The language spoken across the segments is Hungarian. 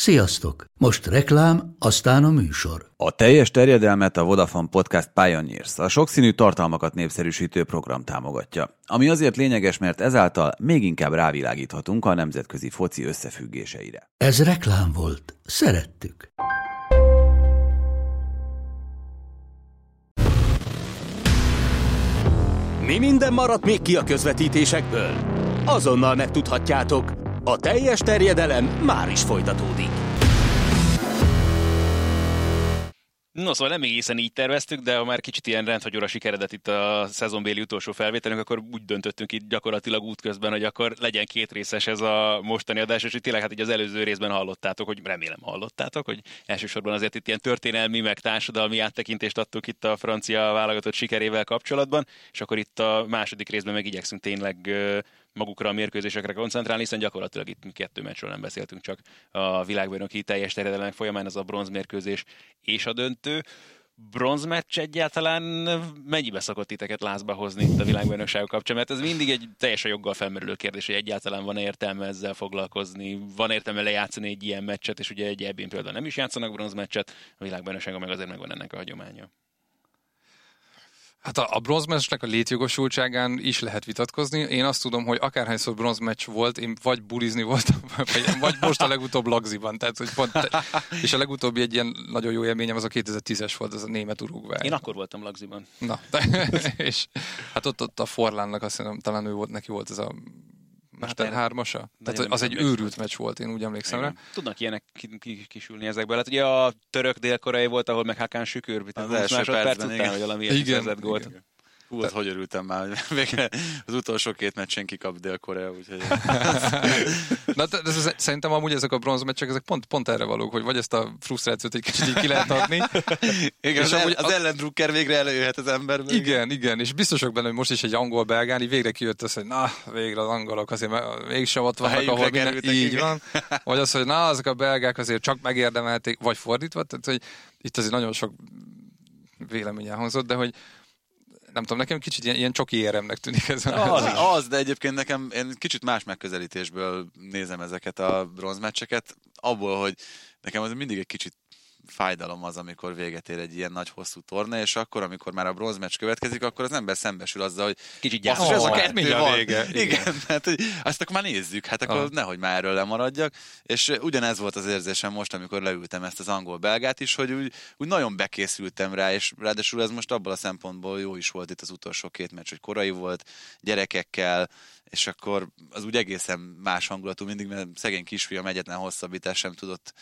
Sziasztok! Most reklám, aztán a műsor. A teljes terjedelmet a Vodafone Podcast Pioneers, a sokszínű tartalmakat népszerűsítő program támogatja. Ami azért lényeges, mert ezáltal még inkább rávilágíthatunk a nemzetközi foci összefüggéseire. Ez reklám volt. Szerettük. Mi minden maradt még ki a közvetítésekből? Azonnal megtudhatjátok. A teljes terjedelem már is folytatódik. No, szóval nem egészen így terveztük, de ha már kicsit ilyen rendhagyóra sikeredett itt a szezonbéli utolsó felvételünk, akkor úgy döntöttünk itt gyakorlatilag útközben, hogy akkor legyen két részes ez a mostani adás, és tényleg hát így az előző részben hallottátok, hogy remélem hallottátok, hogy elsősorban azért itt ilyen történelmi, meg társadalmi áttekintést adtuk itt a francia válogatott sikerével kapcsolatban, és akkor itt a második részben meg igyekszünk tényleg magukra a mérkőzésekre koncentrálni, hiszen gyakorlatilag itt kettő meccsről nem beszéltünk, csak a világbajnoki teljes terjedelem folyamán az a bronzmérkőzés és a döntő. Bronzmeccs egyáltalán mennyibe szokott titeket lázba hozni itt a világbajnokság kapcsán? Mert ez mindig egy teljesen joggal felmerülő kérdés, hogy egyáltalán van értelme ezzel foglalkozni, van értelme lejátszani egy ilyen meccset, és ugye egy ebben például nem is játszanak bronzmeccset, a világbajnokságon meg azért megvan ennek a hagyománya. Hát a, a bronzmeccsnek a létjogosultságán is lehet vitatkozni. Én azt tudom, hogy akárhányszor bronzmeccs volt, én vagy bulizni voltam, vagy, vagy most a legutóbb lagziban. Tehát, hogy pont, és a legutóbbi egy ilyen nagyon jó élményem az a 2010-es volt, az a német urugvány. Én akkor voltam lagziban. Na, és hát ott, ott a Forlánnak azt hiszem, talán ő volt, neki volt ez a Mester hármasa? Tehát az egy őrült meccs volt, én úgy emlékszem rá. Tudnak ilyenek kisülni ezekből. Hát ugye a török dél volt, ahol meg Hakán Sükür, az első percben, igen. hogy valami igen, gólt. Igen. Hú, hát hogy örültem már, hogy végre az utolsó két meccsen kikap Dél-Korea, úgyhogy... Na, de ez, szerintem amúgy ezek a bronzmeccsek, ezek pont, pont erre valók, hogy vagy ezt a frusztrációt egy kicsit ki lehet adni. igen, és az, amúgy, az ellendrukker végre előjöhet az ember. Igen, igen, és biztosok benne, hogy most is egy angol belgán, így végre kijött az, hogy na, végre az angolok azért mégsem ott vannak, ahol minden, így igen. van. Vagy az, hogy na, azok a belgák azért csak megérdemelték, vagy fordítva, tehát hogy itt azért nagyon sok vélemény elhangzott, de hogy nem tudom, nekem kicsit ilyen, ilyen csoki éremnek tűnik ez. Az, az, de egyébként nekem én kicsit más megközelítésből nézem ezeket a bronzmeccseket, abból, hogy nekem az mindig egy kicsit fájdalom az, amikor véget ér egy ilyen nagy hosszú torna, és akkor, amikor már a bronzmeccs következik, akkor az ember szembesül azzal, hogy kicsit gyászol. Oh, ez a kettő van. Vége. Igen, igen hát, hogy azt akkor már nézzük, hát akkor oh. nehogy már erről lemaradjak. És ugyanez volt az érzésem most, amikor leültem ezt az angol-belgát is, hogy úgy, úgy nagyon bekészültem rá, és ráadásul ez most abból a szempontból jó is volt itt az utolsó két meccs, hogy korai volt, gyerekekkel, és akkor az úgy egészen más hangulatú mindig, mert szegény kisfiam egyetlen hosszabbítás sem tudott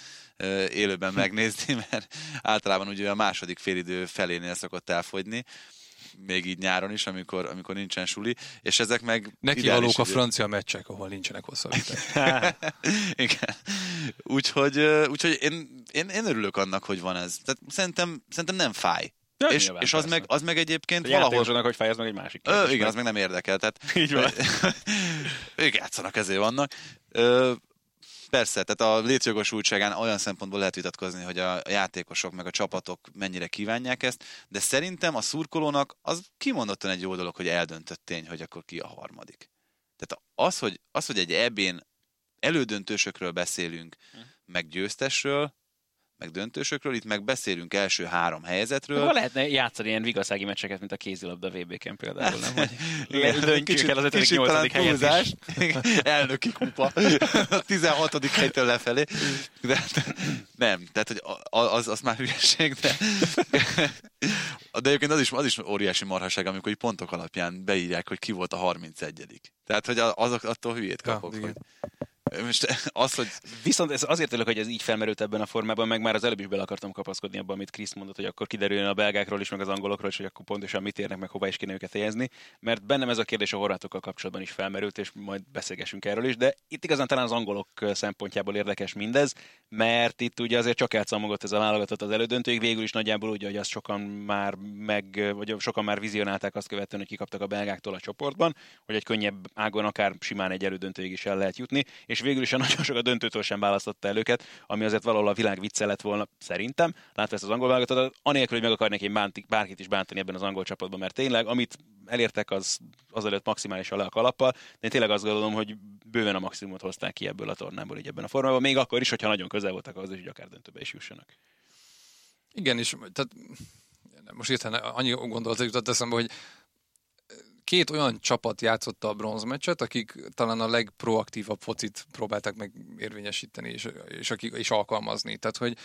élőben megnézni, mert általában ugye a második félidő felénél szokott elfogyni, még így nyáron is, amikor, amikor nincsen suli, és ezek meg... Neki valók a francia meccsek, ahol nincsenek hosszabbítás. Igen. Úgyhogy, úgyhogy én, én, én örülök annak, hogy van ez. Tehát szerintem, szerintem nem fáj. Ja, és, és az, meg, az meg egyébként a valahol... hogy fáj, ez meg egy másik kérdés. Ö, igen, meg. az meg nem érdekel. Tehát, Így van. ők játszanak, ezért vannak. Ö, persze, tehát a létjogosultságán olyan szempontból lehet vitatkozni, hogy a játékosok meg a csapatok mennyire kívánják ezt, de szerintem a szurkolónak az kimondottan egy jó dolog, hogy eldöntött tény, hogy akkor ki a harmadik. Tehát az, hogy, az, hogy egy ebén elődöntősökről beszélünk, hm. meg győztesről, meg döntősökről, itt meg beszélünk első három helyzetről. Hol lehetne játszani ilyen vigaszági meccseket, mint a kézilabda VB-ken például, nem? Hogy döntjük kicsit, el az 5. helyet Elnöki kupa. A 16. helytől lefelé. De, nem, tehát hogy az, az már hülyeség, de, de egyébként az is, az is óriási marhaság, amikor pontok alapján beírják, hogy ki volt a 31 Tehát, hogy azok attól hülyét kapok, ja, hogy most az, hogy... Viszont ez azért örülök, hogy ez így felmerült ebben a formában, meg már az előbb is bele akartam kapaszkodni abban, amit Krisz mondott, hogy akkor kiderüljön a belgákról is, meg az angolokról is, hogy akkor pontosan mit érnek, meg hova is kéne őket helyezni. Mert bennem ez a kérdés a horvátokkal kapcsolatban is felmerült, és majd beszélgessünk erről is, de itt igazán talán az angolok szempontjából érdekes mindez, mert itt ugye azért csak elszámolgott ez a válogatott az elődöntőig, végül is nagyjából úgy, hogy azt sokan már meg, vagy sokan már vizionálták azt követően, hogy kikaptak a belgáktól a csoportban, hogy egy könnyebb ágon akár simán egy elődöntőig is el lehet jutni, és végül is a nagyon sok a döntőtől sem választotta el őket, ami azért valahol a világ vicce lett volna szerintem. Látva ezt az angol válogatottat, anélkül, hogy meg akarnék én bánti, bárkit is bántani ebben az angol csapatban, mert tényleg, amit elértek, az azelőtt maximálisan le a kalappal, de én tényleg azt gondolom, hogy bőven a maximumot hozták ki ebből a tornából, így ebben a formában, még akkor is, hogyha nagyon közel voltak ahhoz, hogy akár döntőbe is jussanak. Igen, és tehát most értem, annyi gondolat jutott eszembe, hogy két olyan csapat játszotta a bronzmeccset, akik talán a legproaktívabb focit próbálták meg érvényesíteni és, és, akik, és alkalmazni. Tehát, hogy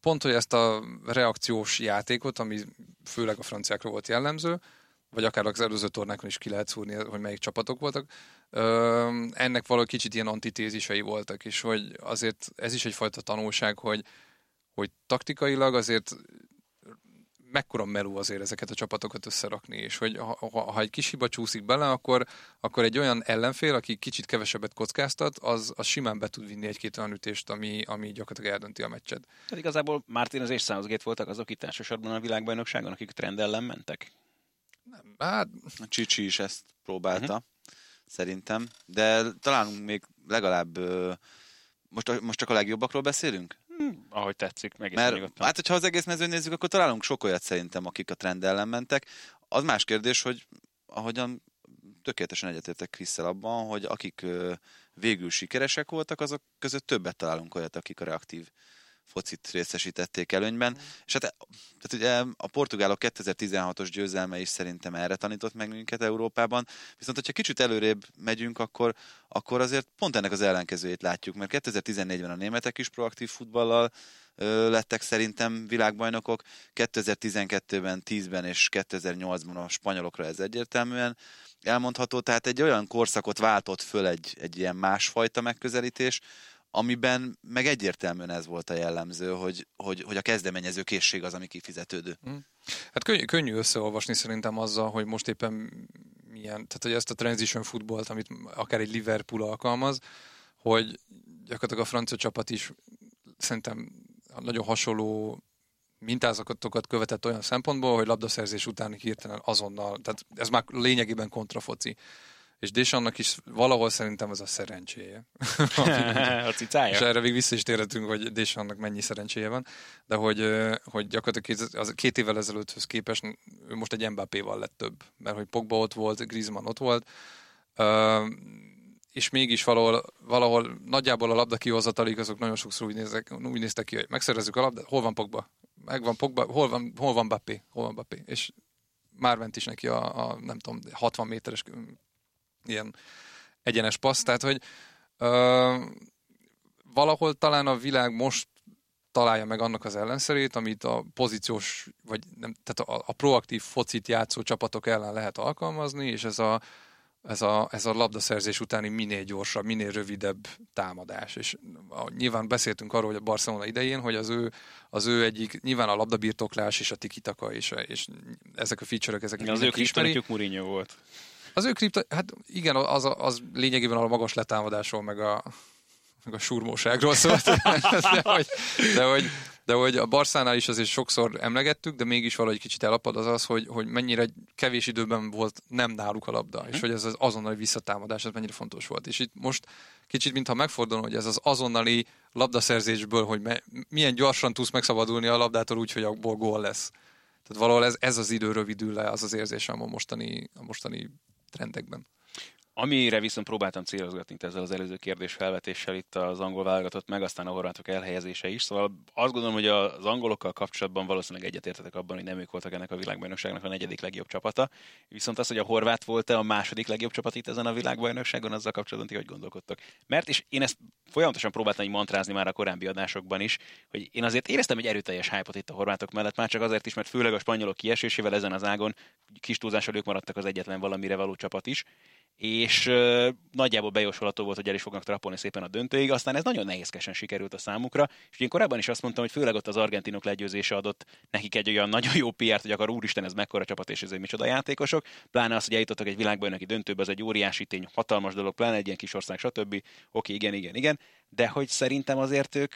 pont, hogy ezt a reakciós játékot, ami főleg a franciákra volt jellemző, vagy akár az előző tornákon is ki lehet szúrni, hogy melyik csapatok voltak, ennek valahogy kicsit ilyen antitézisei voltak, és hogy azért ez is egyfajta tanulság, hogy, hogy taktikailag azért mekkora meló azért ezeket a csapatokat összerakni, és hogy ha, ha, ha egy kis hiba csúszik bele, akkor, akkor egy olyan ellenfél, aki kicsit kevesebbet kockáztat, az, az simán be tud vinni egy-két olyan ütést, ami, ami gyakorlatilag eldönti a meccset. Tehát igazából Martinez és Southgate voltak azok itt elsősorban a világbajnokságon, akik trend ellen mentek? Nem, hát... A Csicsi is ezt próbálta, uh-huh. szerintem, de találunk még legalább most, most csak a legjobbakról beszélünk? Ahogy tetszik, meg Mert, nyugodtan. Hát, hogyha az egész mezőn nézzük, akkor találunk sok olyat szerintem, akik a trend ellen mentek. Az más kérdés, hogy ahogyan tökéletesen egyetértek Kriszel abban, hogy akik végül sikeresek voltak, azok között többet találunk olyat, akik a reaktív focit részesítették előnyben. Mm. És hát tehát ugye a portugálok 2016-os győzelme is szerintem erre tanított meg minket Európában. Viszont, hogyha kicsit előrébb megyünk, akkor, akkor azért pont ennek az ellenkezőjét látjuk, mert 2014-ben a németek is proaktív futballal ö, lettek szerintem világbajnokok, 2012-ben, 10-ben és 2008-ban a spanyolokra ez egyértelműen elmondható, tehát egy olyan korszakot váltott föl egy, egy ilyen másfajta megközelítés, amiben meg egyértelműen ez volt a jellemző, hogy, hogy, hogy a kezdeményező készség az, ami kifizetődő. Hmm. Hát könnyű, könnyű összeolvasni szerintem azzal, hogy most éppen milyen, tehát hogy ezt a transition futballt, amit akár egy Liverpool alkalmaz, hogy gyakorlatilag a francia csapat is szerintem nagyon hasonló mintázatokat követett olyan szempontból, hogy labdaszerzés után hirtelen azonnal, tehát ez már lényegében kontrafoci és Desannak is valahol szerintem ez a szerencséje. a cicája. És erre még vissza is térhetünk, hogy Desannak mennyi szerencséje van, de hogy, hogy gyakorlatilag két, az két évvel ezelőtthöz képest ő most egy Mbappé-val lett több, mert hogy Pogba ott volt, Griezmann ott volt, és mégis valahol, valahol nagyjából a labda kihozatalig azok nagyon sokszor úgy, nézek, úgy néztek ki, hogy megszerezzük a labdát, hol van Pogba? Megvan Pogba, hol van, hol van Mbappé? Hol van Mbappé? És már ment is neki a, a nem tudom, 60 méteres ilyen egyenes passz, tehát hogy ö, valahol talán a világ most találja meg annak az ellenszerét, amit a pozíciós, vagy nem, tehát a, a proaktív focit játszó csapatok ellen lehet alkalmazni, és ez a, ez a, ez a labdaszerzés utáni minél gyorsabb, minél rövidebb támadás. És a, nyilván beszéltünk arról, hogy a Barcelona idején, hogy az ő, az ő egyik, nyilván a labdabirtoklás és a tikitaka, és, és ezek a feature-ök, ezek Az ő ismeri. Mourinho volt. Az ő kripto, hát igen, az, az lényegében a magas letámadásról, meg a, meg a surmóságról szólt. de, hogy, de, hogy, de hogy a Barszánál is azért sokszor emlegettük, de mégis valahogy kicsit elapad az az, hogy, hogy mennyire kevés időben volt nem náluk a labda, és hogy ez az azonnali visszatámadás, ez mennyire fontos volt. És itt most kicsit, mintha megfordulna, hogy ez az azonnali labdaszerzésből, hogy me, milyen gyorsan tudsz megszabadulni a labdától úgy, hogy abból gól lesz. Tehát valahol ez, ez az idő rövidül le, az az érzésem a mostani, a mostani trendekben. Amire viszont próbáltam célozgatni ezzel az előző kérdés felvetéssel itt az angol válogatott meg, aztán a horvátok elhelyezése is. Szóval azt gondolom, hogy az angolokkal kapcsolatban valószínűleg egyetértetek abban, hogy nem ők voltak ennek a világbajnokságnak a negyedik legjobb csapata. Viszont az, hogy a horvát volt-e a második legjobb csapat itt ezen a világbajnokságon, azzal kapcsolatban ti hogy gondolkodtok. Mert, és én ezt folyamatosan próbáltam így mantrázni már a korábbi adásokban is, hogy én azért éreztem egy erőteljes hype itt a horvátok mellett, már csak azért is, mert főleg a spanyolok kiesésével ezen az ágon kis túlzással ők maradtak az egyetlen valamire való csapat is és uh, nagyjából bejósolható volt, hogy el is fognak trapolni szépen a döntőig, aztán ez nagyon nehézkesen sikerült a számukra, és én korábban is azt mondtam, hogy főleg ott az argentinok legyőzése adott nekik egy olyan nagyon jó PR-t, hogy akar úristen, ez mekkora csapat, és ez egy micsoda játékosok, pláne az, hogy eljutottak egy világbajnoki döntőbe, az egy óriási tény, hatalmas dolog, pláne egy ilyen kis ország, stb. Oké, igen, igen, igen, de hogy szerintem azért ők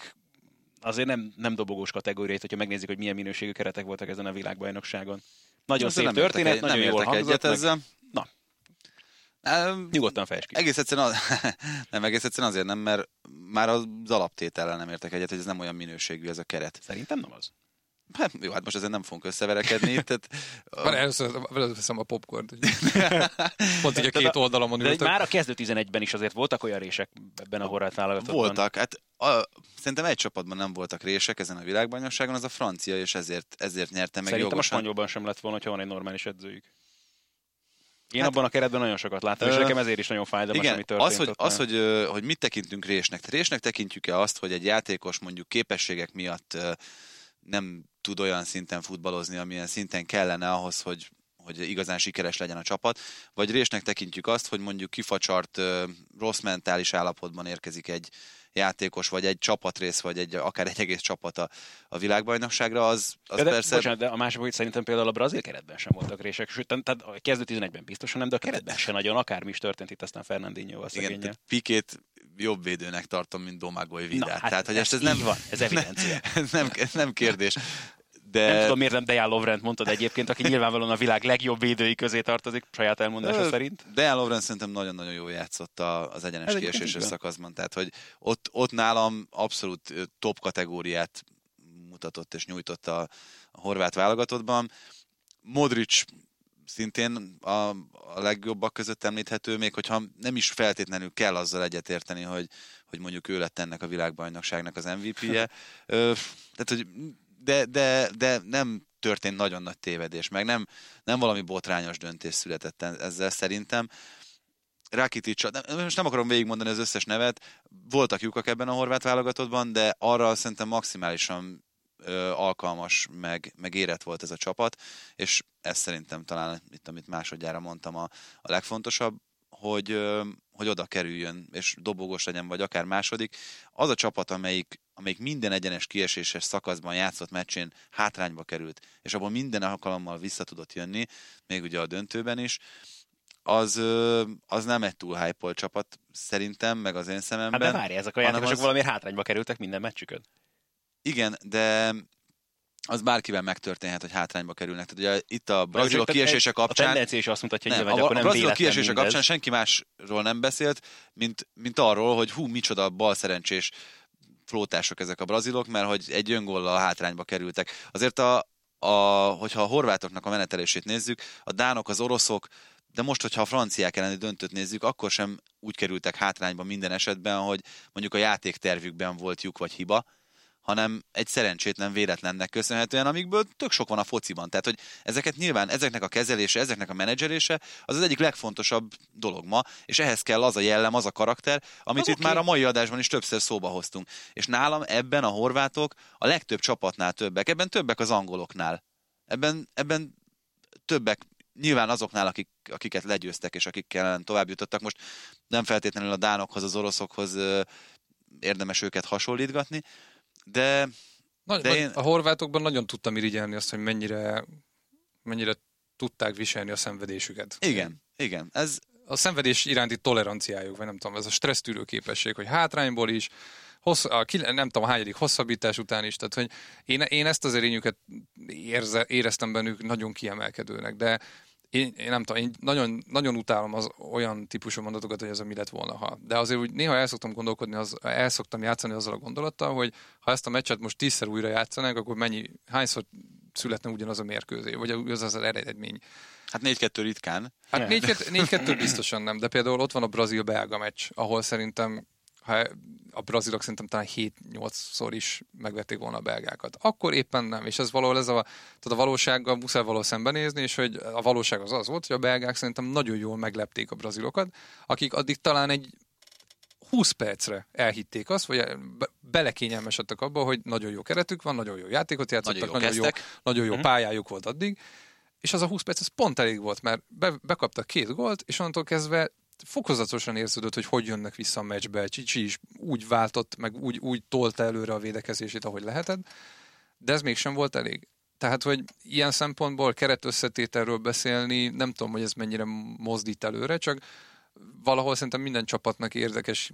azért nem, nem dobogós kategóriát, hogyha megnézik, hogy milyen minőségű keretek voltak ezen a világbajnokságon. Nagyon szép történet, egy, nagyon nem jól egyet ezzel. Na, Um, Nyugodtan fejtsd ki. Egész egyszerűen, az, nem egész egyszerűen azért nem, mert már az alaptétellel nem értek egyet, hogy ez nem olyan minőségű ez a keret. Szerintem nem az. Hát jó, hát most ezen nem fogunk összeverekedni. Tehát, Már először veszem a popcorn Pont így a két oldalamon ültök. De már a kezdő 11-ben is azért voltak olyan rések ebben a horvát válogatottban. Voltak, hát a, szerintem egy csapatban nem voltak rések ezen a világbajnokságon, az a francia, és ezért, ezért nyerte meg Szerintem jogosan. a spanyolban sem lett volna, ha van egy normális edzőjük. Én hát, abban a keretben nagyon sokat láttam, és nekem ezért is nagyon fájdalmas, igen, ami történt. Az, hogy, az hogy, hogy mit tekintünk résnek. Résnek tekintjük-e azt, hogy egy játékos mondjuk képességek miatt nem tud olyan szinten futballozni, amilyen szinten kellene ahhoz, hogy hogy igazán sikeres legyen a csapat, vagy résnek tekintjük azt, hogy mondjuk kifacsart, rossz mentális állapotban érkezik egy, játékos, vagy egy csapatrész, vagy egy, akár egy egész csapat a, a világbajnokságra, az, az de, persze... Bocsánat, de a másik, hogy szerintem például a brazil keretben sem voltak rések, sőt, tehát a kezdő 11-ben biztosan nem, de a keretben sem nagyon, akármi is történt itt aztán Fernandinho a Igen, Pikét jobb védőnek tartom, mint Domagoy Vidát. Hát Tehát, hogy ez, ez, nem van, ez evidencia. ez nem, ez nem kérdés. De... Nem tudom, miért nem Dejan Lovrent mondtad egyébként, aki nyilvánvalóan a világ legjobb védői közé tartozik, saját elmondása szerint. Dejan Lovrent szerintem nagyon-nagyon jó játszott az egyenes kieséses szakaszban, tehát hogy ott, ott nálam abszolút top kategóriát mutatott és nyújtott a, a horvát válogatottban. Modric szintén a, a legjobbak között említhető, még hogyha nem is feltétlenül kell azzal egyetérteni, hogy, hogy mondjuk ő lett ennek a világbajnokságnak az MVP-je. tehát, hogy de, de, de nem történt nagyon nagy tévedés, meg nem, nem valami botrányos döntés született ezzel szerintem. Rakitic, most nem akarom végigmondani az összes nevet, voltak lyukak ebben a horvát válogatottban, de arra szerintem maximálisan ö, alkalmas, meg, meg érett volt ez a csapat, és ez szerintem talán itt, amit másodjára mondtam, a, a legfontosabb, hogy, hogy oda kerüljön, és dobogós legyen, vagy akár második. Az a csapat, amelyik amelyik minden egyenes kieséses szakaszban játszott meccsén hátrányba került, és abban minden alkalommal vissza tudott jönni, még ugye a döntőben is, az, az nem egy túl hype csapat szerintem, meg az én szememben. Hát de várj, ezek a játékosok az... valamiért hátrányba kerültek minden meccsükön. Igen, de az bárkivel megtörténhet, hogy hátrányba kerülnek. Tehát ugye itt a brazilok kiesése kapcsán... A tendencia is azt mutatja, nem, hogy a, akkor nem a brazilok kiesése kapcsán senki másról nem beszélt, mint, mint arról, hogy hú, micsoda bal szerencsés flótások ezek a brazilok, mert hogy egy öngollal hátrányba kerültek. Azért a, a, hogyha a horvátoknak a menetelését nézzük, a dánok, az oroszok, de most, hogyha a franciák elleni döntőt nézzük, akkor sem úgy kerültek hátrányba minden esetben, hogy mondjuk a játéktervükben volt lyuk vagy hiba, hanem egy szerencsétlen véletlennek köszönhetően, amikből tök sok van a fociban. Tehát, hogy ezeket nyilván, ezeknek a kezelése, ezeknek a menedzselése az az egyik legfontosabb dolog ma, és ehhez kell az a jellem, az a karakter, amit az itt okay. már a mai adásban is többször szóba hoztunk. És nálam ebben a horvátok a legtöbb csapatnál többek, ebben többek az angoloknál. Ebben, ebben többek nyilván azoknál, akik, akiket legyőztek, és akikkel tovább jutottak. Most nem feltétlenül a dánokhoz, az oroszokhoz érdemes őket hasonlítgatni, de, Nagy, de én... A horvátokban nagyon tudtam irigyelni azt, hogy mennyire, mennyire tudták viselni a szenvedésüket. Igen, igen. Ez... A szenvedés iránti toleranciájuk, vagy nem tudom, ez a stressztűrő képesség, hogy hátrányból is, hossz, a, nem tudom, a hányadik hosszabbítás után is, tehát hogy én, én ezt az erényüket érze, éreztem bennük nagyon kiemelkedőnek, de én, én nem tudom, én nagyon, nagyon utálom az olyan típusú mondatokat, hogy ez a mi lett volna, ha. De azért úgy néha el szoktam gondolkodni, az, el szoktam játszani azzal a gondolattal, hogy ha ezt a meccset most tízszer újra játszanak, akkor mennyi, hányszor születne ugyanaz a mérkőzés, vagy az az eredmény. Hát 4-2 ritkán. Hát 4-2 biztosan nem, de például ott van a brazil-belga meccs, ahol szerintem ha a brazilok szerintem talán 7-8-szor is megvették volna a belgákat. Akkor éppen nem, és ez valahol ez a, tehát a valósággal muszáj valahol szembenézni, és hogy a valóság az az volt, hogy a belgák szerintem nagyon jól meglepték a brazilokat, akik addig talán egy 20 percre elhitték azt, vagy belekényelmesedtek abba, hogy nagyon jó keretük van, nagyon jó játékot játszottak, nagyon jó, nagyon jó, nagyon jó pályájuk volt addig, és az a 20 perc ez pont elég volt, mert be, bekaptak két gólt, és onnantól kezdve fokozatosan érződött, hogy hogy jönnek vissza a meccsbe. Csicsi is úgy váltott, meg úgy, úgy tolta előre a védekezését, ahogy lehetett, de ez mégsem volt elég. Tehát, hogy ilyen szempontból keretösszetételről beszélni, nem tudom, hogy ez mennyire mozdít előre, csak valahol szerintem minden csapatnak érdekes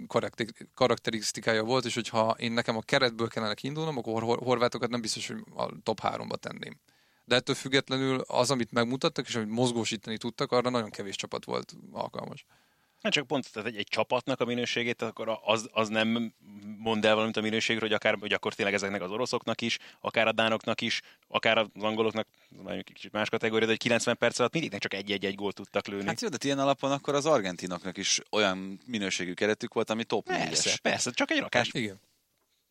karakterisztikája volt, és hogyha én nekem a keretből kellene kiindulnom, akkor horvátokat nem biztos, hogy a top 3-ba tenném. de ettől függetlenül az, amit megmutattak, és amit mozgósítani tudtak, arra nagyon kevés csapat volt alkalmas. Hát csak pont tehát egy, egy csapatnak a minőségét, akkor az, az nem mond el valamit a minőségről, hogy akár hogy akkor tényleg ezeknek az oroszoknak is, akár a dánoknak is, akár az angoloknak, nagyon kicsit más kategória, de egy 90 perc alatt mindig csak egy-egy gólt tudtak lőni. Hát jó, de ilyen alapon akkor az argentinoknak is olyan minőségű keretük volt, ami top Persze, 4-es. persze, csak egy rakás. Igen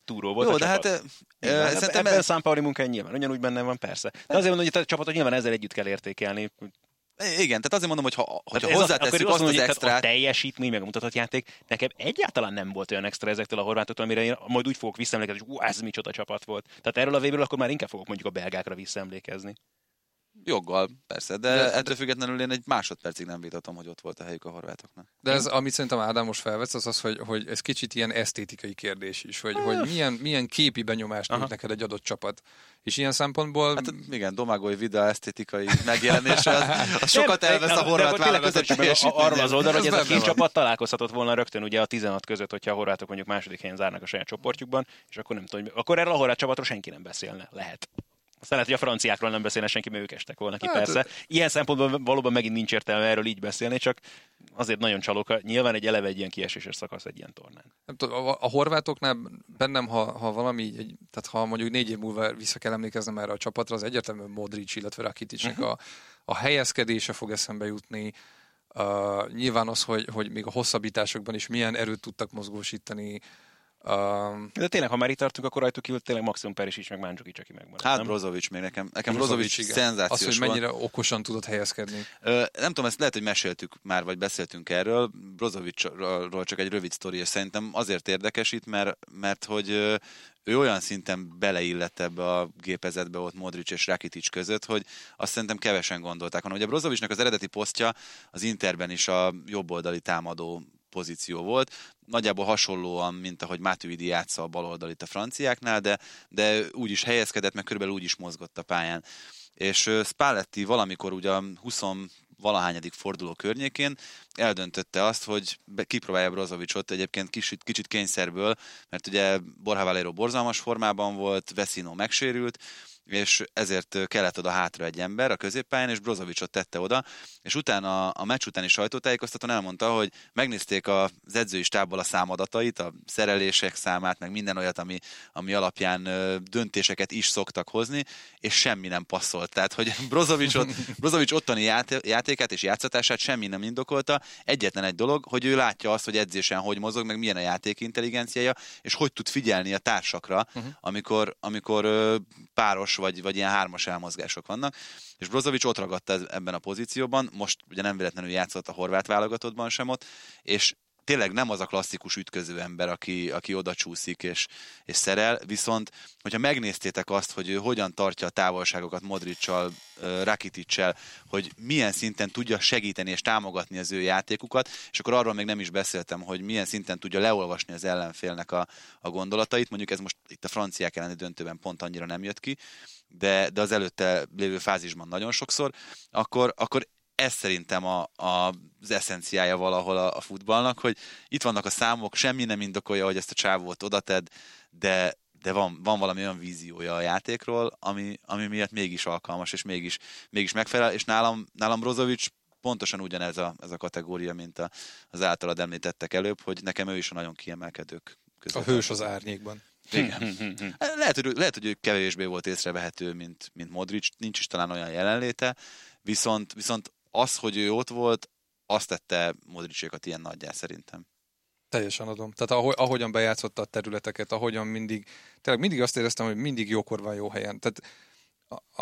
túró volt Jó, a de csapat. hát e, e, szerintem ebben ez... Számpauli munkája nyilván ugyanúgy benne van, persze. De azért mondom, hogy a csapatot nyilván ezzel együtt kell értékelni. Igen, tehát azért mondom, hogy ha, hogyha hozzátesszük azt, azt az extrát... A teljesítmény, meg a mutatott játék, nekem egyáltalán nem volt olyan extra ezektől a horvátoktól, amire én majd úgy fogok visszaemlékezni, hogy ez micsoda csapat volt. Tehát erről a vébről akkor már inkább fogok mondjuk a belgákra visszaemlékezni. Joggal, persze, de, de ettől függetlenül én egy másodpercig nem vitatom, hogy ott volt a helyük a horvátoknak. De ez, amit szerintem Ádám most felvesz, az az, hogy, hogy ez kicsit ilyen esztétikai kérdés is, hogy, hogy milyen, milyen képi benyomást nyújt neked egy adott csapat. És ilyen szempontból... Hát igen, Domagoj Vida esztétikai megjelenése, az, az sokat elvesz a horvát válogatott Arról az oldalról, hogy ez a két csapat találkozhatott volna rögtön ugye a 16 között, hogyha a horvátok mondjuk második helyen zárnak a saját csoportjukban, és akkor nem tudom, akkor erről a horvát csapatról senki nem beszélne. Lehet. Aztán lehet, hogy a franciákról nem beszélne senki, mert ők estek volna ki, hát, persze. Ilyen szempontból valóban megint nincs értelme erről így beszélni, csak azért nagyon csalók. Nyilván egy eleve egy ilyen kieséses szakasz egy ilyen tornán. Nem tudom, a, a horvátoknál bennem, ha, ha valami, egy, tehát ha mondjuk négy év múlva vissza kell emlékeznem erre a csapatra, az egyértelműen Modric, illetve Rakiticnek uh-huh. a, a helyezkedése fog eszembe jutni. Uh, nyilván az, hogy, hogy még a hosszabbításokban is milyen erőt tudtak mozgósítani, Um, de tényleg, ha már itt tartunk, akkor rajtuk kívül tényleg maximum is, meg Mandzukic, aki megmaradt. Hát Brozovic még nekem, nekem Brozovic, Brozovic szenzációs Az, hogy mennyire volt. okosan tudott helyezkedni. Ö, nem tudom, ezt lehet, hogy meséltük már, vagy beszéltünk erről. Brozovicról csak egy rövid sztori, és szerintem azért érdekes itt, mert, mert hogy ő olyan szinten beleillett ebbe a gépezetbe ott Modric és Rakitic között, hogy azt szerintem kevesen gondolták. Ugye Brozovicnak az eredeti posztja az Interben is a jobboldali támadó pozíció volt. Nagyjából hasonlóan, mint ahogy Matuidi játsza a baloldal itt a franciáknál, de, de úgy is helyezkedett, meg körülbelül úgy is mozgott a pályán. És Spalletti valamikor ugye 20 valahányadik forduló környékén eldöntötte azt, hogy kipróbálja Brozovicot egyébként kicsit, kicsit kényszerből, mert ugye Borja Valero borzalmas formában volt, Veszino megsérült, és ezért kellett oda hátra egy ember a középpályán, és Brozovicot tette oda, és utána a meccs utáni sajtótájékoztatón elmondta, hogy megnézték az edzői stábból a számadatait, a szerelések számát, meg minden olyat, ami, ami alapján döntéseket is szoktak hozni, és semmi nem passzolt. Tehát, hogy Brozovicot, Brozovic ottani játékát és játszatását semmi nem indokolta. Egyetlen egy dolog, hogy ő látja azt, hogy edzésen hogy mozog, meg milyen a játék intelligenciája, és hogy tud figyelni a társakra, uh-huh. amikor, amikor páros vagy, vagy ilyen hármas elmozgások vannak, és Brozovic ott ragadt ebben a pozícióban, most ugye nem véletlenül játszott a horvát válogatottban sem ott, és tényleg nem az a klasszikus ütköző ember, aki, aki oda csúszik és, és szerel, viszont hogyha megnéztétek azt, hogy ő hogyan tartja a távolságokat Modricsal, Rakiticsel, hogy milyen szinten tudja segíteni és támogatni az ő játékukat, és akkor arról még nem is beszéltem, hogy milyen szinten tudja leolvasni az ellenfélnek a, a gondolatait, mondjuk ez most itt a franciák elleni döntőben pont annyira nem jött ki, de, de az előtte lévő fázisban nagyon sokszor, akkor, akkor ez szerintem a, a, az eszenciája valahol a, a futballnak, hogy itt vannak a számok, semmi nem indokolja, hogy ezt a csávót odated, de, de van, van valami olyan víziója a játékról, ami, ami miatt mégis alkalmas, és mégis, mégis megfelel, és nálam, nálam Brozovic pontosan ugyanez a, ez a kategória, mint a, az általad említettek előbb, hogy nekem ő is a nagyon kiemelkedők között. A hős az árnyékban. Igen. lehet, hogy, lehet, hogy ő kevésbé volt észrevehető, mint, mint Modric, nincs is talán olyan jelenléte, viszont, viszont az, hogy ő ott volt, azt tette Modricsékat ilyen nagyjá szerintem. Teljesen adom. Tehát ahogy, ahogyan bejátszotta a területeket, ahogyan mindig, tényleg mindig azt éreztem, hogy mindig jókor van jó helyen. Tehát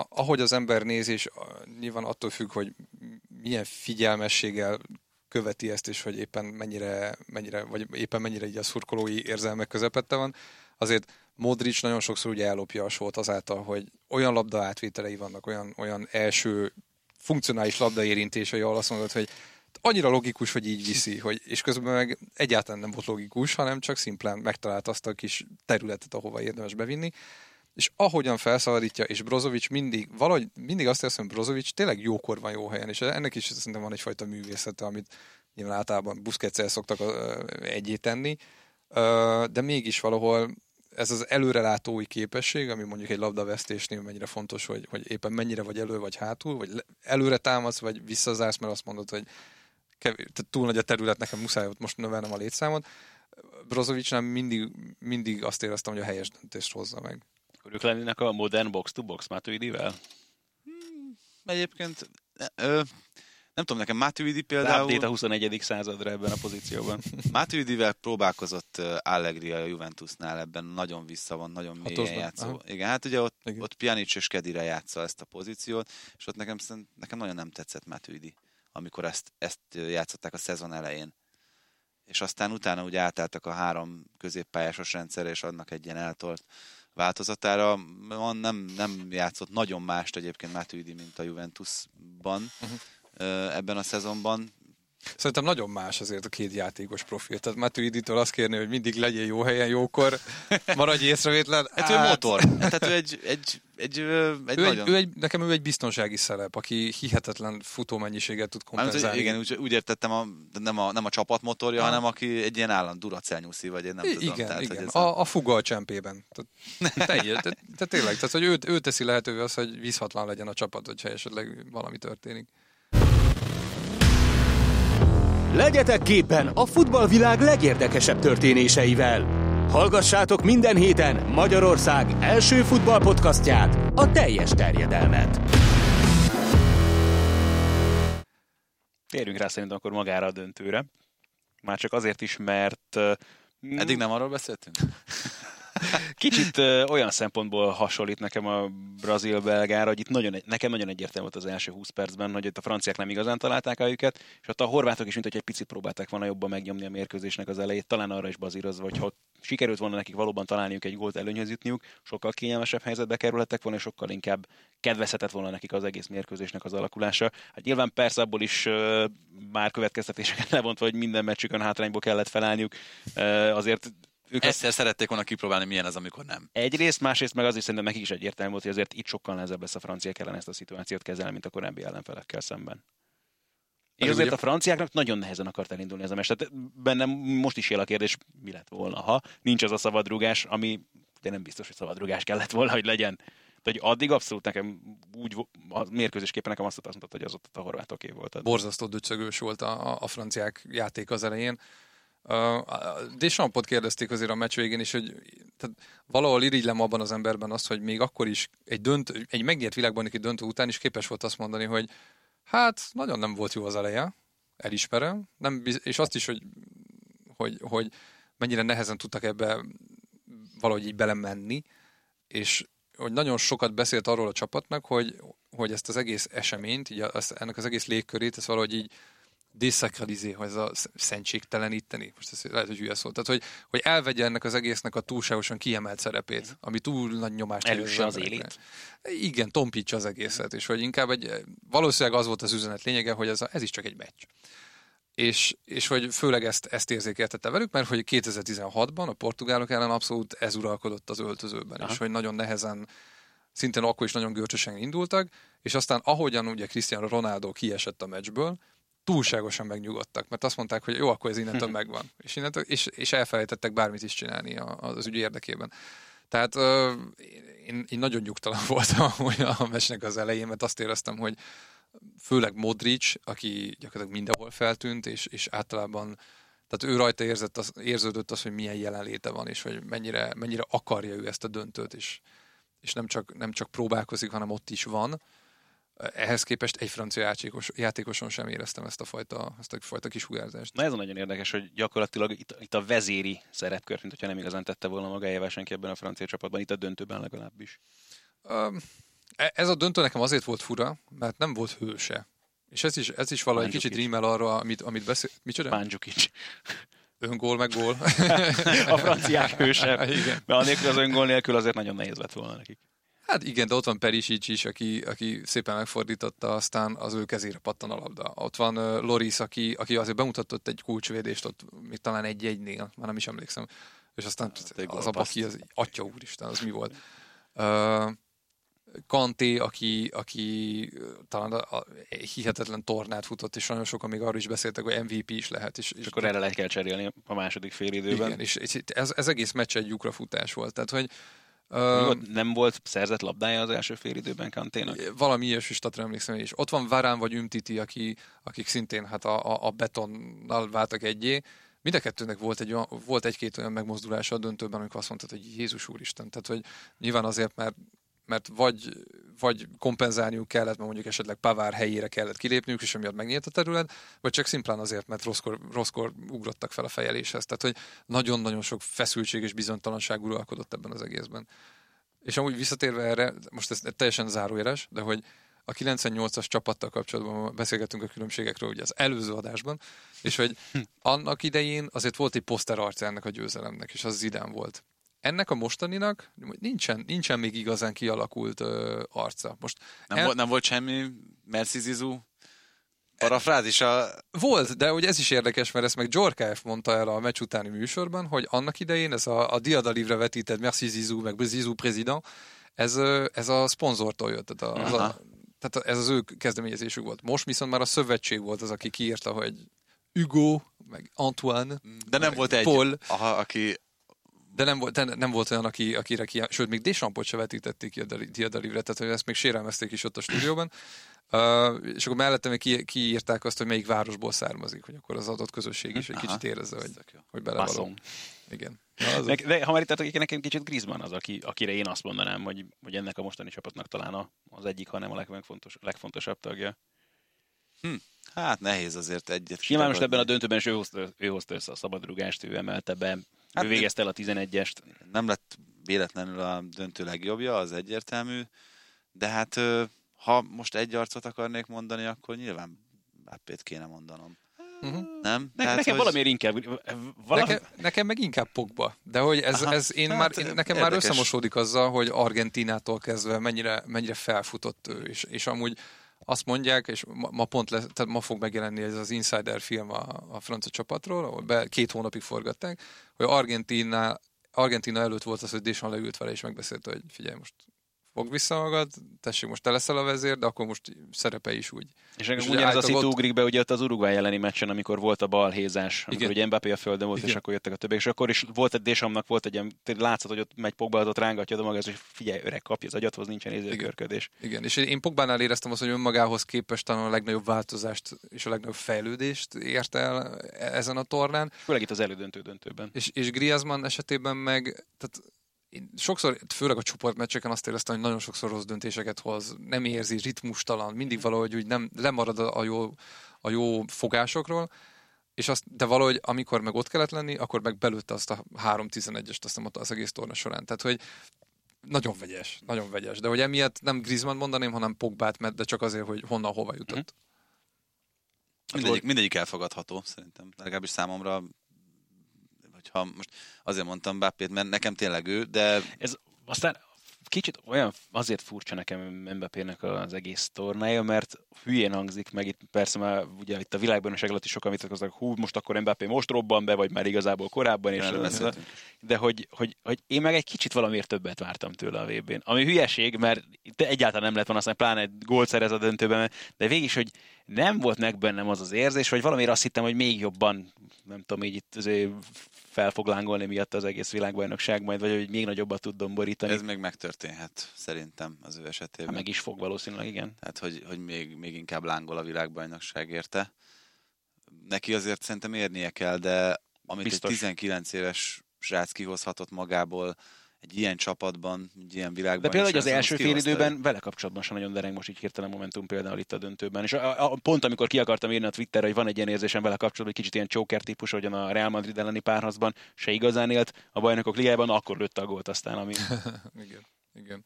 ahogy az ember néz, és nyilván attól függ, hogy milyen figyelmességgel követi ezt, és hogy éppen mennyire, mennyire vagy éppen mennyire így a szurkolói érzelmek közepette van, azért Modric nagyon sokszor ugye ellopja a sót azáltal, hogy olyan labda átvételei vannak, olyan, olyan első funkcionális labdaérintései, ahol azt mondod, hogy annyira logikus, hogy így viszi, hogy, és közben meg egyáltalán nem volt logikus, hanem csak szimplán megtalált azt a kis területet, ahova érdemes bevinni. És ahogyan felszabadítja, és Brozovic mindig, valahogy mindig azt érzem, hogy Brozovic tényleg jókor van jó helyen, és ennek is szerintem van egyfajta művészete, amit nyilván általában Busquets szoktak egyé tenni, de mégis valahol ez az előrelátói képesség, ami mondjuk egy labdavesztésnél mennyire fontos, hogy, hogy éppen mennyire vagy elő vagy hátul, vagy előre támadsz, vagy visszazársz, mert azt mondod, hogy kevés, tehát túl nagy a terület, nekem muszáj ott most növelnem a létszámot. Brozovicsnál mindig, mindig azt éreztem, hogy a helyes döntést hozza meg. Akkor ők lennének a modern box-to-box Matuidivel? Hmm, egyébként ö, nem tudom, nekem Matuidi például... Update a 21. századra ebben a pozícióban. Matuidivel próbálkozott Allegri a Juventusnál, ebben nagyon vissza van, nagyon mélyen játszó. Aha. Igen, hát ugye ott, Igen. ott Pjanic és Kedire játsza ezt a pozíciót, és ott nekem, nekem nagyon nem tetszett Matuidi, amikor ezt, ezt játszották a szezon elején. És aztán utána ugye átálltak a három középpályásos rendszerre, és adnak egy ilyen eltolt változatára. Nem, nem játszott nagyon mást egyébként Matuidi, mint a Juventusban. Uh-huh ebben a szezonban. Szerintem nagyon más azért a két játékos profil. Tehát Matuidi-től azt kérni, hogy mindig legyen jó helyen, jókor, maradj észrevétlen. Hát ő motor. Tehát ő egy, egy, egy, egy, ő nagyon... Egy, ő egy, nekem ő egy biztonsági szerep, aki hihetetlen futómennyiséget tud kompenzálni. Hát, igen, úgy, úgy értettem, a, nem, a, nem a csapatmotorja, ha. hanem aki egy ilyen állandó duracell vagy én nem I- tudom. Igen, tehát, igen. A, a fuga a csempében. Tehát, tehát, tehát tényleg, tehát, hogy ő, ő teszi lehetővé az, hogy vízhatlan legyen a csapat, hogyha esetleg valami történik. Legyetek képen a futballvilág legérdekesebb történéseivel. Hallgassátok minden héten Magyarország első futballpodcastját, a teljes terjedelmet. Térjünk rá szerintem akkor magára a döntőre. Már csak azért is, mert... Eddig nem arról beszéltünk? Kicsit ö, olyan szempontból hasonlít nekem a brazil-belgára, hogy itt nagyon, nekem nagyon egyértelmű volt az első 20 percben, hogy itt a franciák nem igazán találták el őket, és ott a horvátok is, mint hogy egy picit próbálták volna jobban megnyomni a mérkőzésnek az elejét, talán arra is bazírozva, hogy ha sikerült volna nekik valóban találniuk egy gólt előnyhöz jutniuk, sokkal kényelmesebb helyzetbe kerülhettek volna, és sokkal inkább kedvezhetett volna nekik az egész mérkőzésnek az alakulása. Hát nyilván persze abból is uh, már következtetéseket levontva, hogy minden meccsükön hátrányból kellett felállniuk, uh, azért ők Egyszer azt... szerették volna kipróbálni, milyen az, amikor nem. Egyrészt, másrészt meg az is szerintem nekik is egyértelmű volt, hogy azért itt sokkal nehezebb lesz a franciák ellen ezt a szituációt kezelni, mint a korábbi ellenfelekkel szemben. És azért a franciáknak nagyon nehezen akart elindulni ez a meccs. Tehát bennem most is él a kérdés, mi lett volna, ha nincs az a szabadrugás, ami de nem biztos, hogy szabadrugás kellett volna, hogy legyen. Tehát, hogy addig abszolút nekem úgy, a mérkőzésképpen nekem azt mondta, hogy az ott a horvátoké volt. Borzasztó döcögős volt a, a franciák játék az elején. Dechampot kérdezték azért a meccs végén is, hogy tehát valahol irigylem abban az emberben azt, hogy még akkor is egy, dönt, egy megnyert világbajnoki döntő után is képes volt azt mondani, hogy hát nagyon nem volt jó az eleje, elismerem, nem, és azt is, hogy, hogy, hogy mennyire nehezen tudtak ebbe valahogy így belemenni, és hogy nagyon sokat beszélt arról a csapatnak, hogy, hogy ezt az egész eseményt, így az, ennek az egész légkörét, ezt valahogy így dészakralizé, hogy ez a szentségteleníteni. Most ez lehet, hogy hülye szó. Tehát, hogy, hogy elvegye ennek az egésznek a túlságosan kiemelt szerepét, ami túl nagy nyomást Elősse az élét. Igen, tompítsa az egészet, és hogy inkább egy, valószínűleg az volt az üzenet lényege, hogy ez, a, ez is csak egy meccs. És, és hogy főleg ezt, ezt érzékeltette velük, mert hogy 2016-ban a portugálok ellen abszolút ez uralkodott az öltözőben, Aha. és hogy nagyon nehezen szintén akkor is nagyon görcsösen indultak, és aztán ahogyan ugye Cristiano Ronaldo kiesett a meccsből, túlságosan megnyugodtak, mert azt mondták, hogy jó, akkor ez innentől megvan. És, innentől, és, és elfelejtettek bármit is csinálni az ügy érdekében. Tehát uh, én, én nagyon nyugtalan voltam a mesnek az elején, mert azt éreztem, hogy főleg Modric, aki gyakorlatilag mindenhol feltűnt, és, és általában tehát ő rajta érzett az, érződött az, hogy milyen jelenléte van, és hogy mennyire, mennyire akarja ő ezt a döntőt, és, és nem, csak, nem csak próbálkozik, hanem ott is van ehhez képest egy francia játékos, játékoson sem éreztem ezt a fajta, ezt a fajta kisugárzást. Na ez a nagyon érdekes, hogy gyakorlatilag itt, itt a vezéri szerepkört, mint hogyha nem igazán tette volna magájával senki ebben a francia csapatban, itt a döntőben legalábbis. Um, ez a döntő nekem azért volt fura, mert nem volt hőse. És ez is, ez is valahogy kicsit rímel arra, amit, amit beszél... Micsoda? Pándzsukics. Öngól meg gól. a franciák hőse. Igen. Mert anélkül az öngól nélkül azért nagyon nehéz lett volna nekik. Hát igen, de ott van Perisic is, aki, aki szépen megfordította, aztán az ő kezére pattan a labda. Ott van uh, Loris, aki, aki azért bemutatott egy kulcsvédést, ott még talán egy-egynél, már nem is emlékszem. És aztán hát, az a baki, az atya úristen, az mi volt. Uh, Kanté, aki, aki talán a, a, hihetetlen tornát futott, és nagyon sokan még arról is beszéltek, hogy MVP is lehet. És, és, és akkor erre le kell cserélni a második fél időben. Igen, és, és ez, ez egész meccs egy lyukra futás volt. Tehát, hogy Nem volt szerzett labdája az első fél időben Kanténak? Valami ilyesmi statra emlékszem is. Ott van Varán vagy Ümtiti, aki, akik szintén hát a, a, a betonnal váltak egyé. Mind a kettőnek volt, egy, volt egy-két olyan megmozdulása a döntőben, amikor azt mondtad, hogy Jézus Úristen. Tehát, hogy nyilván azért, mert mert vagy, vagy kompenzálniuk kellett, mert mondjuk esetleg Pavár helyére kellett kilépniük, és amiatt megnyílt a terület, vagy csak szimplán azért, mert rosszkor, rosszkor ugrottak fel a fejeléshez. Tehát, hogy nagyon-nagyon sok feszültség és bizonytalanság uralkodott ebben az egészben. És amúgy visszatérve erre, most ez teljesen zárójeles, de hogy a 98-as csapattal kapcsolatban beszélgetünk a különbségekről ugye az előző adásban, és hogy annak idején azért volt egy poszter arca ennek a győzelemnek, és az Zidán volt ennek a mostaninak nincsen, nincsen még igazán kialakult ö, arca. Most nem, el... volt, nem volt semmi Merci Zizou a... Volt, de ugye ez is érdekes, mert ezt meg F. mondta el a meccs utáni műsorban, hogy annak idején ez a, a Diadalivre vetített Merci Zizou, meg Zizou Président, ez, ez a szponzortól jött, tehát, a, az a, tehát ez az ő kezdeményezésük volt. Most viszont már a szövetség volt az, aki kiírta, hogy Hugo, meg Antoine, de nem volt egy, Paul, aha, aki de nem volt, nem volt olyan, aki, akire ki, sőt, még Deschampot se vetítették ki a Diadalivre, tehát hogy ezt még sérelmezték is ott a stúdióban. Uh, és akkor mellette még ki, kiírták azt, hogy melyik városból származik, hogy akkor az adott közösség is egy kicsit érezze, hogy, hogy belevaló. Igen. Na, az... de, ha már itt tartok, nekem kicsit Griezmann az, aki, akire én azt mondanám, hogy, hogy ennek a mostani csapatnak talán az egyik, hanem a legfontos, legfontosabb tagja. Hm. Hát nehéz azért egyet. Nyilván most ebben a döntőben is ő hozta, ő hozta össze a szabadrugást, ő emelte be, Hát ő végezte el a 11-est. Nem lett véletlenül a döntő legjobbja, az egyértelmű, de hát ha most egy arcot akarnék mondani, akkor nyilván Bappét kéne mondanom. Uh-huh. Nem? Ne, Tehát, nekem hogy... valamiért inkább... Valami... Nekem, nekem meg inkább Pogba. De hogy ez, Aha, ez én hát, már, nekem érdekes. már összemosódik azzal, hogy Argentinától kezdve mennyire, mennyire felfutott ő, és, és amúgy azt mondják, és ma, ma pont lesz, tehát ma fog megjelenni ez az Insider film a, a francia csapatról, ahol be, két hónapig forgatták, hogy Argentina, Argentina előtt volt az, hogy Deschamps leült vele és megbeszélte, hogy figyelj, most fog vissza magad, tessék, most te leszel a vezér, de akkor most szerepe is úgy. És, és ugyanez a szitu ugrik be ugye ott az Uruguay elleni meccsen, amikor volt a balhézás, amikor Igen. ugye Mbappé a földön volt, Igen. és akkor jöttek a többiek, és akkor is volt egy Désamnak volt egy ilyen, látszott, hogy ott megy Pogba, ott rángatja a magát, és figyelj, öreg, kapja az agyathoz, nincsen nézőkörködés. Igen. Igen, és én Pogbánál éreztem azt, hogy önmagához képest talán a legnagyobb változást és a legnagyobb fejlődést ért el ezen a tornán. Főleg itt az elődöntő döntőben. És, és Griezmann esetében meg, tehát én sokszor, főleg a csoportmeccseken azt éreztem, hogy nagyon sokszor rossz döntéseket hoz, nem érzi, ritmustalan, mindig valahogy úgy nem lemarad a jó, a jó fogásokról, és azt, de valahogy amikor meg ott kellett lenni, akkor meg belőtte azt a 3-11-est azt mondta az egész torna során. Tehát, hogy nagyon vegyes, nagyon vegyes. De hogy emiatt nem Griezmann mondaném, hanem Pogbát, mert de csak azért, hogy honnan hova jutott. Mm. Mindegyik, mindegyik elfogadható, szerintem. Legalábbis számomra hogyha most azért mondtam Bappét, mert nekem tényleg ő, de... Ez aztán kicsit olyan azért furcsa nekem Mbappének az egész tornája, mert hülyén hangzik, meg itt persze már ugye itt a világbajnokság alatt is sokan vitatkoznak, hú, most akkor Mbappé most robban be, vagy már igazából korábban, és az, de hogy, hogy, hogy, én meg egy kicsit valamiért többet vártam tőle a vb n Ami hülyeség, mert egyáltalán nem lett volna aztán pláne egy gólt szerez a döntőben, de végig is, hogy nem volt meg bennem az az érzés, hogy valamiért azt hittem, hogy még jobban, nem tudom, így itt azért fel fog lángolni miatt az egész világbajnokság majd, vagy hogy még nagyobbat tud domborítani. Ez még megtörténhet, szerintem az ő esetében. Ha meg is fog valószínűleg, igen. Tehát, hogy, hogy még, még inkább lángol a világbajnokság érte. Neki azért szerintem érnie kell, de amit Biztos. egy 19 éves srác kihozhatott magából, egy ilyen csapatban, egy ilyen világban. De például az első fél időben vele kapcsolatban sem nagyon dereng most így hirtelen momentum például itt a döntőben. És a, a, pont amikor ki akartam írni a Twitterre, hogy van egy ilyen érzésem vele kapcsolatban, hogy kicsit ilyen choker típus, hogy a Real Madrid elleni párharcban se igazán élt a bajnokok ligájában, akkor lőtte a gólt aztán, ami... igen, igen.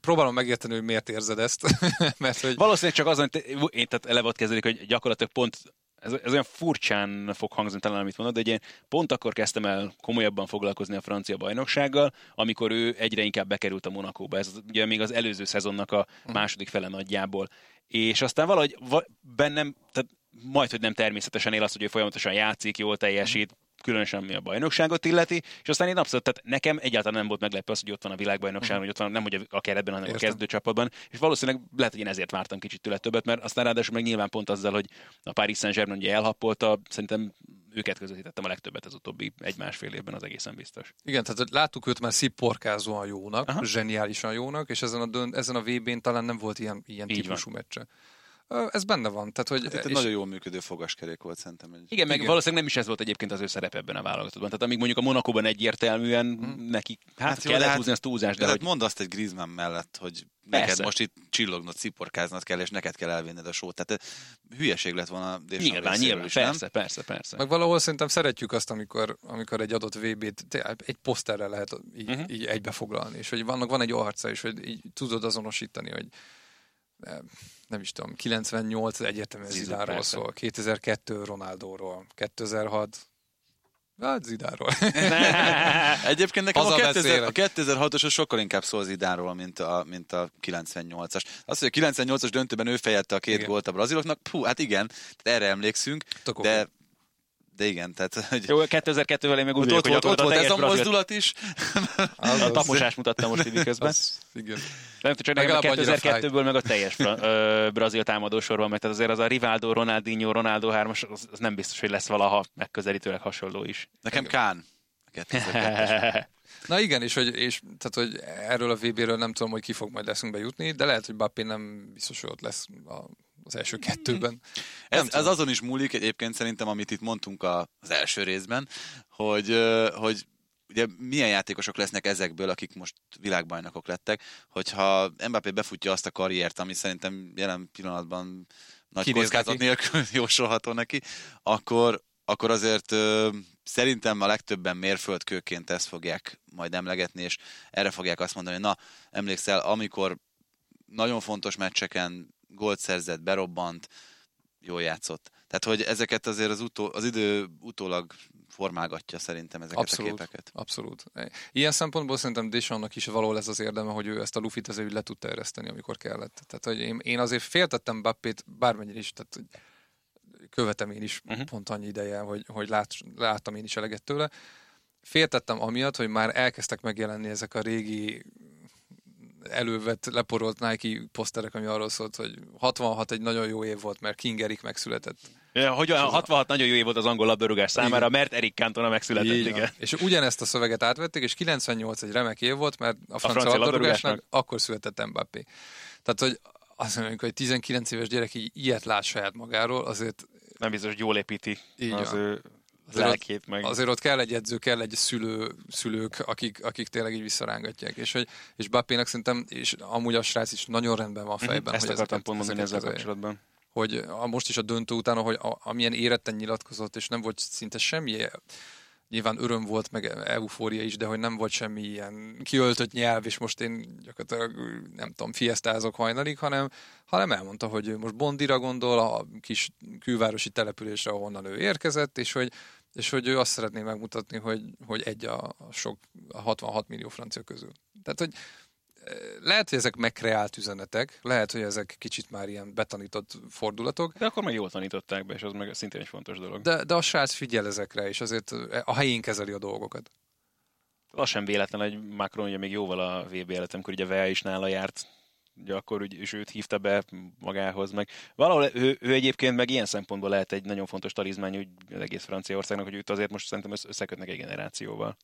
próbálom megérteni, hogy miért érzed ezt. mert hogy... Valószínűleg csak azon, hogy én tehát eleve ott kezdődik, hogy gyakorlatilag pont ez, ez olyan furcsán fog hangzni talán, amit mondod, de ugye pont akkor kezdtem el komolyabban foglalkozni a francia bajnoksággal, amikor ő egyre inkább bekerült a Monakóba. Ez ugye még az előző szezonnak a mhm. második fele nagyjából. És aztán valahogy bennem, tehát majd, hogy nem természetesen él azt, hogy ő folyamatosan játszik, jól teljesít, különösen ami a bajnokságot illeti, és aztán én abszolút, tehát nekem egyáltalán nem volt meglepő az, hogy ott van a világbajnokság, uh-huh. hogy ott van nem hogy a keretben, hanem Értem. a kezdőcsapatban, és valószínűleg lehet, hogy én ezért vártam kicsit tőle többet, mert aztán ráadásul meg nyilván pont azzal, hogy a Paris Saint-Germain ugye elhappolta, szerintem őket közvetítettem a legtöbbet az utóbbi egy-másfél évben, az egészen biztos. Igen, tehát láttuk őt már szipporkázóan jónak, Aha. zseniálisan jónak, és ezen a, dön, ezen a VB-n talán nem volt ilyen, ilyen típusú van. meccse. Ez benne van. Tehát, hogy, hát itt és... nagyon jól működő fogaskerék volt szerintem. Egy... Igen, meg igen. valószínűleg nem is ez volt egyébként az ő szerep ebben a válogatottban. Tehát amíg mondjuk a Monakóban egyértelműen hmm. neki, hát, hát kellett hát, húzni azt túlzás, de, de hogy... mondd azt egy Griezmann mellett, hogy Persze. neked most itt csillognod, sziporkáznod kell, és neked kell elvinned a sót. Tehát hülyeség lett volna Deschamps Nyilván, nyilván, is, persze, nem? persze, persze. Meg valahol szerintem szeretjük azt, amikor, amikor egy adott VB-t egy poszterrel lehet így, uh-huh. így egybefoglalni, és hogy vannak, van egy arca, és hogy így tudod azonosítani, hogy nem is tudom, 98 egyértelműen Zidánról szól, 2002 Ronaldóról, 2006 Hát Zidánról. Egyébként nekem a, 2000, a 2006-os sokkal inkább szól Zidánról, mint a, mint a 98-as. Az, hogy a 98-as döntőben ő fejette a két igen. gólt a braziloknak, pú, hát igen, erre emlékszünk, Tök de de igen, tehát... Hogy... Jó, 2002-vel én meg úgy ott, volt, ott, ott volt ez a mozdulat is. Az, a taposás mutatta most így közben. Az, igen. Nem csak nekem 2002-ből meg a teljes ö, brazil támadósorban tehát azért az a Rivaldo, Ronaldinho, Ronaldo 3 az, az nem biztos, hogy lesz valaha megközelítőleg hasonló is. Nekem Kán. Na igen, és, hogy, és tehát, hogy erről a VB-ről nem tudom, hogy ki fog majd leszünk bejutni, de lehet, hogy Bappé nem biztos, hogy ott lesz a az első kettőben. Ez, ez azon is múlik egyébként szerintem, amit itt mondtunk a, az első részben, hogy, hogy ugye milyen játékosok lesznek ezekből, akik most világbajnokok lettek, hogyha Mbappé befutja azt a karriert, ami szerintem jelen pillanatban nagy Kinéz kockázat neki. nélkül jósolható neki, akkor, akkor azért ö, szerintem a legtöbben mérföldkőként ezt fogják majd emlegetni, és erre fogják azt mondani, hogy na, emlékszel, amikor nagyon fontos meccseken gólt szerzett, berobbant, jól játszott. Tehát, hogy ezeket azért az, utó, az idő utólag formálgatja szerintem ezeket abszolút, a képeket. Abszolút. Ilyen szempontból szerintem Deschamps-nak is való lesz az érdeme, hogy ő ezt a lufit azért le tudta ereszteni, amikor kellett. Tehát, hogy én, én azért féltettem Bappét bármennyire is, tehát követem én is uh-huh. pont annyi ideje, hogy, hogy lát, láttam én is eleget tőle. Féltettem amiatt, hogy már elkezdtek megjelenni ezek a régi elővett, leporolt Nike poszterek, ami arról szólt, hogy 66 egy nagyon jó év volt, mert King Erik megszületett. Ja, hogy a 66 nagyon jó év volt az angol labdarúgás számára, igen. mert Erik Cantona megszületett. Igen. igen. És ugyanezt a szöveget átvették, és 98 egy remek év volt, mert a francia, a francia labdarúgásnak akkor született Mbappé. Tehát, hogy azt mondjuk, hogy 19 éves gyerek így ilyet lát saját magáról, azért... Nem biztos, hogy jól építi így az van. ő azért lelkét ott, meg. Azért ott kell egy edző, kell egy szülő, szülők, akik, akik tényleg így visszarángatják. És, hogy, és Bappének szerintem, és amúgy a srác is nagyon rendben van mhm, fejben. Ezt hogy akartam pont mondani ezzel kapcsolatban. Hogy a, most is a döntő után, hogy a, amilyen éretten nyilatkozott, és nem volt szinte semmi nyilván öröm volt, meg eufória is, de hogy nem volt semmi ilyen kiöltött nyelv, és most én gyakorlatilag nem tudom, fiesztázok hajnalig, hanem, hanem elmondta, hogy most Bondira gondol, a kis külvárosi településre, ahonnan ő érkezett, és hogy, és hogy ő azt szeretné megmutatni, hogy, hogy egy a, sok a 66 millió francia közül. Tehát, hogy lehet, hogy ezek megkreált üzenetek, lehet, hogy ezek kicsit már ilyen betanított fordulatok. De akkor meg jól tanították be, és az meg szintén egy fontos dolog. De, de a srác figyel ezekre, és azért a helyén kezeli a dolgokat. Az sem véletlen, hogy Macron ugye még jóval a VB előtt, amikor ugye Vea is nála járt, ugye akkor úgy, és őt hívta be magához, meg valahol ő, ő, egyébként meg ilyen szempontból lehet egy nagyon fontos talizmány úgy az egész Franciaországnak, hogy őt azért most szerintem összekötnek egy generációval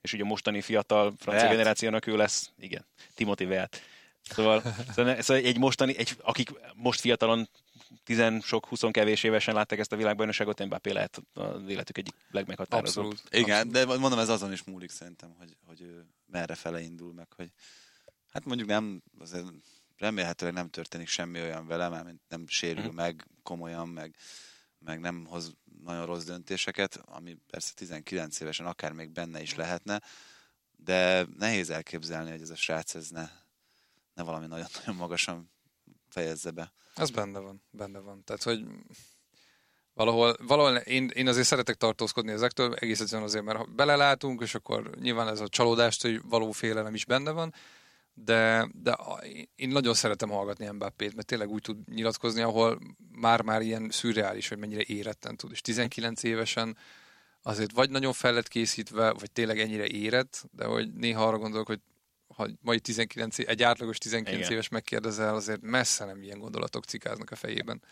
és ugye a mostani fiatal francia Veát. generációnak ő lesz, igen, Timothy Veát. Szóval, szóval, szóval egy mostani, egy, akik most fiatalon tizen sok, huszon kevés évesen látták ezt a világbajnokságot, Mbappé lehet az életük egyik legmeghatározóbb. Abszolút. Igen, Abszolút. de mondom, ez azon is múlik szerintem, hogy, hogy merre fele indul meg, hogy hát mondjuk nem, azért remélhetőleg nem történik semmi olyan vele, mert nem sérül uh-huh. meg komolyan, meg, meg nem hoz nagyon rossz döntéseket, ami persze 19 évesen akár még benne is lehetne, de nehéz elképzelni, hogy ez a srác ez ne, ne valami nagyon-nagyon magasan fejezze be. Ez benne van, benne van. Tehát, hogy valahol, valahol én, én azért szeretek tartózkodni ezektől, egész egyszerűen azért, mert belelátunk, és akkor nyilván ez a csalódást, hogy való félelem is benne van, de, de én nagyon szeretem hallgatni Mbappét, mert tényleg úgy tud nyilatkozni, ahol már-már ilyen szürreális, hogy mennyire éretten tud, és 19 évesen azért vagy nagyon fel lett készítve, vagy tényleg ennyire érett, de hogy néha arra gondolok, hogy ha mai 19, egy átlagos 19 Igen. éves megkérdezel, azért messze nem ilyen gondolatok cikáznak a fejében.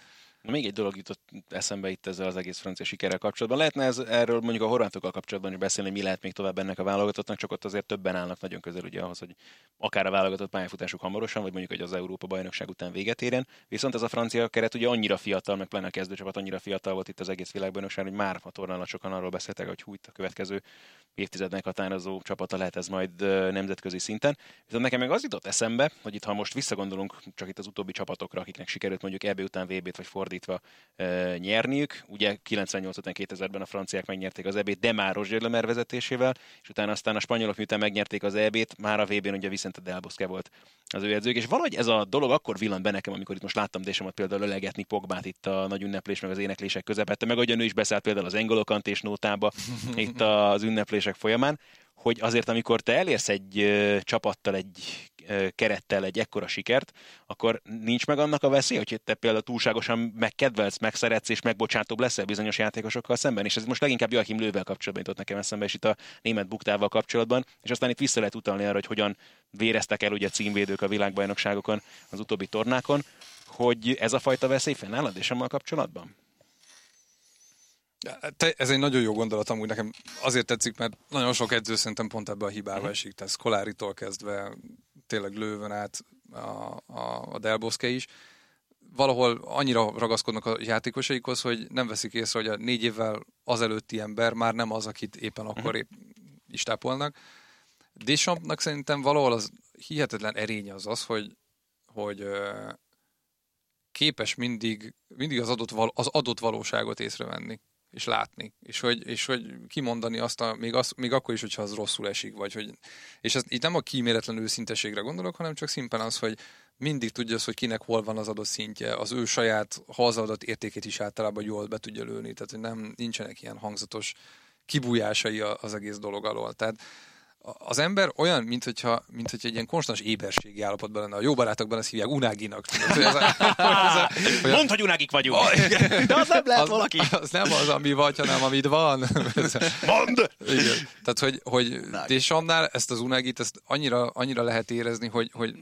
Még egy dolog jutott eszembe itt ezzel az egész francia sikerrel kapcsolatban. Lehetne ez, erről mondjuk a horvátokkal kapcsolatban is beszélni, mi lehet még tovább ennek a válogatottnak, csak ott azért többen állnak nagyon közel ugye ahhoz, hogy akár a válogatott pályafutásuk hamarosan, vagy mondjuk hogy az Európa bajnokság után véget érjen. Viszont ez a francia keret ugye annyira fiatal, meg pláne a kezdőcsapat annyira fiatal volt itt az egész világbajnokság, hogy már a tornán sokan arról beszéltek, hogy hújt a következő évtizednek határozó csapata lehet ez majd nemzetközi szinten. Viszont nekem meg az jutott eszembe, hogy itt ha most visszagondolunk csak itt az utóbbi csapatokra, akiknek sikerült mondjuk EB után VB-t vagy fordítva e, nyerniük. Ugye 98 után 2000-ben a franciák megnyerték az EB-t, de már Roger vezetésével, és utána aztán a spanyolok miután megnyerték az EB-t, már a VB-n ugye Vicente Del Bosque volt az ő edzők, és valahogy ez a dolog akkor villant be nekem, amikor itt most láttam Désemat például ölegetni Pogbát itt a nagy ünneplés meg az éneklések közepette, meg ahogy ő is beszállt például az engolokant és nótába itt az ünneplések folyamán, hogy azért amikor te elérsz egy ö, csapattal, egy ö, kerettel egy ekkora sikert, akkor nincs meg annak a veszély, hogy te például túlságosan megkedvelsz, megszeretsz és megbocsátóbb leszel bizonyos játékosokkal szemben. És ez most leginkább Joachim Lővel kapcsolatban jutott nekem eszembe, és itt a német buktával kapcsolatban, és aztán itt vissza lehet utalni arra, hogy hogyan véreztek el ugye címvédők a világbajnokságokon, az utóbbi tornákon, hogy ez a fajta veszély fennáll a kapcsolatban? Te, ez egy nagyon jó gondolat, amúgy nekem azért tetszik, mert nagyon sok edző szerintem pont ebbe a hibába uh-huh. esik, tehát Skoláritól kezdve tényleg lőven át a, a, a Delboszke is. Valahol annyira ragaszkodnak a játékosaikhoz, hogy nem veszik észre, hogy a négy évvel azelőtti ember már nem az, akit éppen akkor uh-huh. épp is tápolnak. Deschampsnak szerintem valahol az hihetetlen erénye az az, hogy, hogy képes mindig, mindig az adott, val, az adott valóságot észrevenni és látni, és hogy, és hogy kimondani azt, a, még, az, még akkor is, hogyha az rosszul esik, vagy hogy, és ez, itt nem a kíméletlen őszinteségre gondolok, hanem csak szimpen az, hogy mindig tudja az, hogy kinek hol van az adott szintje, az ő saját hazadott értékét is általában jól be tudja lőni, tehát hogy nem, nincsenek ilyen hangzatos kibújásai az egész dolog alól. Tehát az ember olyan, mint hogyha, mint hogyha egy ilyen konstans éberségi állapotban lenne. A jó barátokban ezt hívják unáginak. Mondd, hogy unágik vagyunk. De az nem lehet az, valaki. Az nem az, ami vagy, hanem amit van. Mondd! Igen. Tehát, hogy, hogy Deschamnál ezt az unágit ezt annyira, annyira lehet érezni, hogy, hogy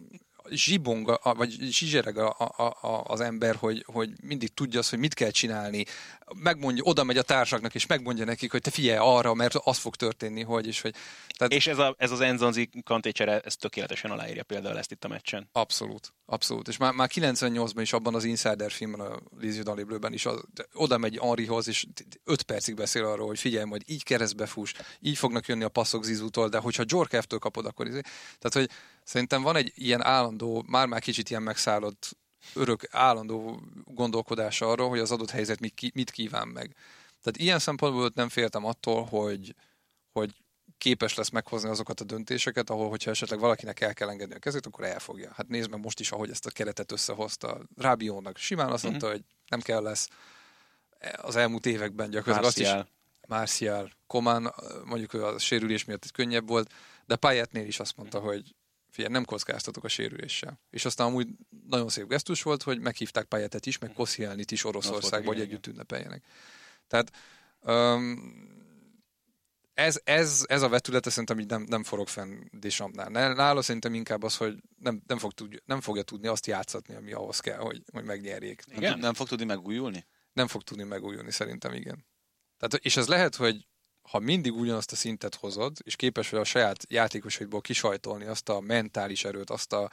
zsibong, vagy zsizsereg a, a, a, az ember, hogy, hogy mindig tudja azt, hogy mit kell csinálni. Megmondja, oda megy a társaknak, és megmondja nekik, hogy te figyelj arra, mert az fog történni, hogy és hogy. Tehát... És ez, a, ez az Enzonzi kantécsere, ez tökéletesen aláírja például ezt itt a meccsen. Abszolút, abszolút. És már, már 98-ban is abban az Insider filmben, a Lizzie Daliblőben is az, oda megy Henrihoz, és 5 percig beszél arról, hogy figyelj, majd így keresztbe fuss, így fognak jönni a passzok Zizútól, de hogyha Jorkev-től kapod, akkor izé. Tehát, hogy Szerintem van egy ilyen állandó, már-már kicsit ilyen megszállott, örök állandó gondolkodása arról, hogy az adott helyzet mit, mit kíván meg. Tehát ilyen szempontból nem féltem attól, hogy, hogy képes lesz meghozni azokat a döntéseket, ahol, hogyha esetleg valakinek el kell engedni a kezét, akkor elfogja. Hát nézd meg most is, ahogy ezt a keretet összehozta. Rábiónak simán azt mondta, mm-hmm. hogy nem kell lesz. Az elmúlt években gyakorlatilag Marcial. azt is Marcial, Komán, mondjuk a sérülés miatt könnyebb volt, de Payetnél is azt mondta, hogy figyelj, nem kockáztatok a sérüléssel. És aztán amúgy nagyon szép gesztus volt, hogy meghívták Payetet is, meg Koszielnit is Oroszországba, hogy együtt ünnepeljenek. Tehát um, ez, ez, ez a vetülete szerintem így nem, nem forog fenn Desampnál. Nála szerintem inkább az, hogy nem, nem, fog tud, nem fogja tudni azt játszatni, ami ahhoz kell, hogy, hogy megnyerjék. Igen? Nem, nem fog tudni megújulni? Nem fog tudni megújulni, szerintem igen. Tehát, és ez lehet, hogy ha mindig ugyanazt a szintet hozod, és képes vagy a saját játékosaidból kisajtolni azt a mentális erőt, azt, a,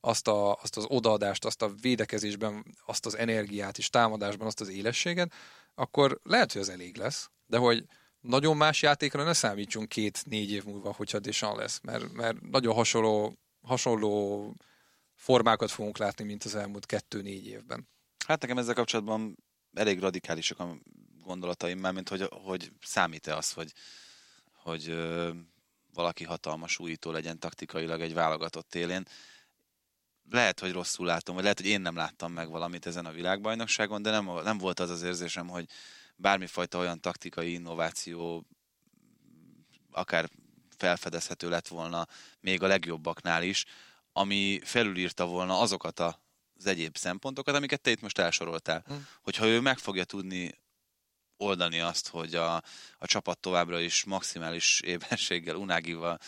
azt, a, azt az odaadást, azt a védekezésben, azt az energiát, és támadásban azt az élességet, akkor lehet, hogy az elég lesz, de hogy nagyon más játékra ne számítsunk két-négy év múlva, hogyha Deschamps lesz, mert, mert nagyon hasonló, hasonló formákat fogunk látni, mint az elmúlt kettő-négy évben. Hát nekem ezzel kapcsolatban elég radikálisak a gondolataim, már mint hogy, hogy számít-e az, hogy, hogy ö, valaki hatalmas újító legyen taktikailag egy válogatott élén. Lehet, hogy rosszul látom, vagy lehet, hogy én nem láttam meg valamit ezen a világbajnokságon, de nem, nem volt az az érzésem, hogy bármifajta olyan taktikai innováció akár felfedezhető lett volna még a legjobbaknál is, ami felülírta volna azokat az egyéb szempontokat, amiket te itt most elsoroltál. Hm. Hogyha ő meg fogja tudni oldani azt, hogy a, a csapat továbbra is maximális éberséggel, unágival,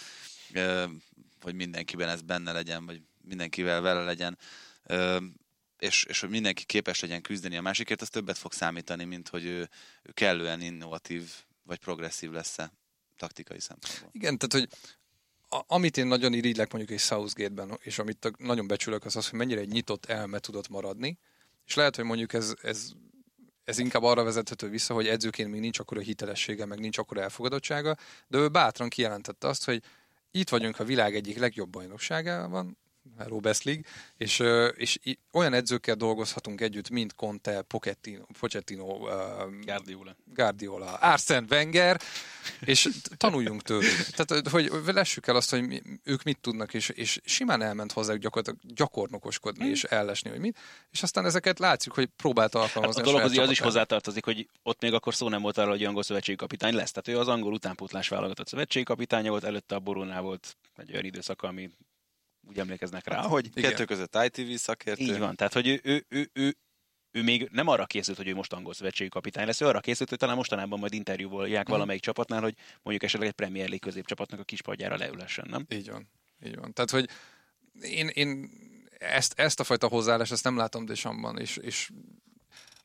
hogy mindenkiben ez benne legyen, vagy mindenkivel vele legyen, és, és hogy mindenki képes legyen küzdeni a másikért, az többet fog számítani, mint hogy ő, ő kellően innovatív vagy progresszív lesz-e taktikai szempontból. Igen, tehát hogy a, amit én nagyon irigylek mondjuk egy Southgate-ben, és amit nagyon becsülök, az az, hogy mennyire egy nyitott elme tudott maradni, és lehet, hogy mondjuk ez, ez, ez inkább arra vezethető vissza, hogy edzőként még nincs akkor a hitelessége, meg nincs akkor elfogadottsága, de ő bátran kijelentette azt, hogy itt vagyunk a világ egyik legjobb bajnokságában, Robes League, és, és olyan edzőkkel dolgozhatunk együtt, mint Conte, Pochettino, Pochettino Guardiola. Guardiola, Arsene Wenger, és tanuljunk tőlük. Tehát, hogy lessük el azt, hogy mi, ők mit tudnak, és, és simán elment hozzájuk gyakorlatilag gyakornokoskodni, és ellesni, hogy mit, és aztán ezeket látszik, hogy próbált alkalmazni. Hát a, a dolog az is hozzátartozik, hogy ott még akkor szó nem volt arról, hogy angol szövetségi kapitány lesz. Tehát ő az angol utánpótlás válogatott szövetségi kapitánya volt, előtte a Borónál volt egy olyan időszak, ami úgy emlékeznek rá, hogy... Igen. Kettő között ITV szakértő. Így van, tehát hogy ő, ő, ő, ő, ő még nem arra készült, hogy ő most angol szövetségi kapitány lesz, ő arra készült, hogy talán mostanában majd interjúvolják mm. valamelyik csapatnál, hogy mondjuk esetleg egy Premier League középcsapatnak a kispadjára leülessen, nem? Így van, így van. Tehát, hogy én, én ezt, ezt a fajta hozzáállást ezt nem látom Desamban, és, és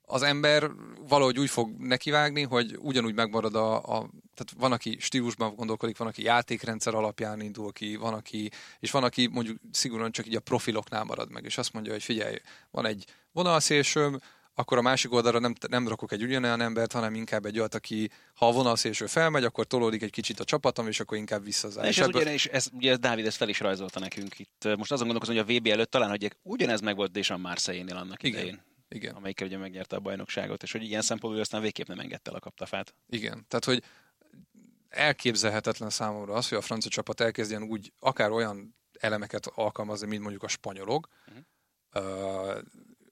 az ember valahogy úgy fog nekivágni, hogy ugyanúgy megmarad a, a tehát van, aki stílusban gondolkodik, van, aki játékrendszer alapján indul ki, van, aki, és van, aki mondjuk szigorúan csak így a profiloknál marad meg, és azt mondja, hogy figyelj, van egy vonalszélsőm, akkor a másik oldalra nem, nem rakok egy ugyanolyan embert, hanem inkább egy olyat, aki ha a vonalszélső felmegy, akkor tolódik egy kicsit a csapatom, és akkor inkább visszazáll. És, és, ez, ebből... ugyan, és ez, ugye Dávid ezt fel is rajzolta nekünk itt. Most azon gondolkozom, hogy a VB előtt talán, hogy ugyanez meg volt Desan Marseille-nél annak Igen. idején. Igen. amelyikkel ugye megnyerte a bajnokságot, és hogy ilyen szempontból aztán végképp nem engedte el a kaptafát. Igen, tehát hogy elképzelhetetlen számomra az, hogy a francia csapat elkezdjen úgy akár olyan elemeket alkalmazni, mint mondjuk a spanyolok, uh-huh. uh,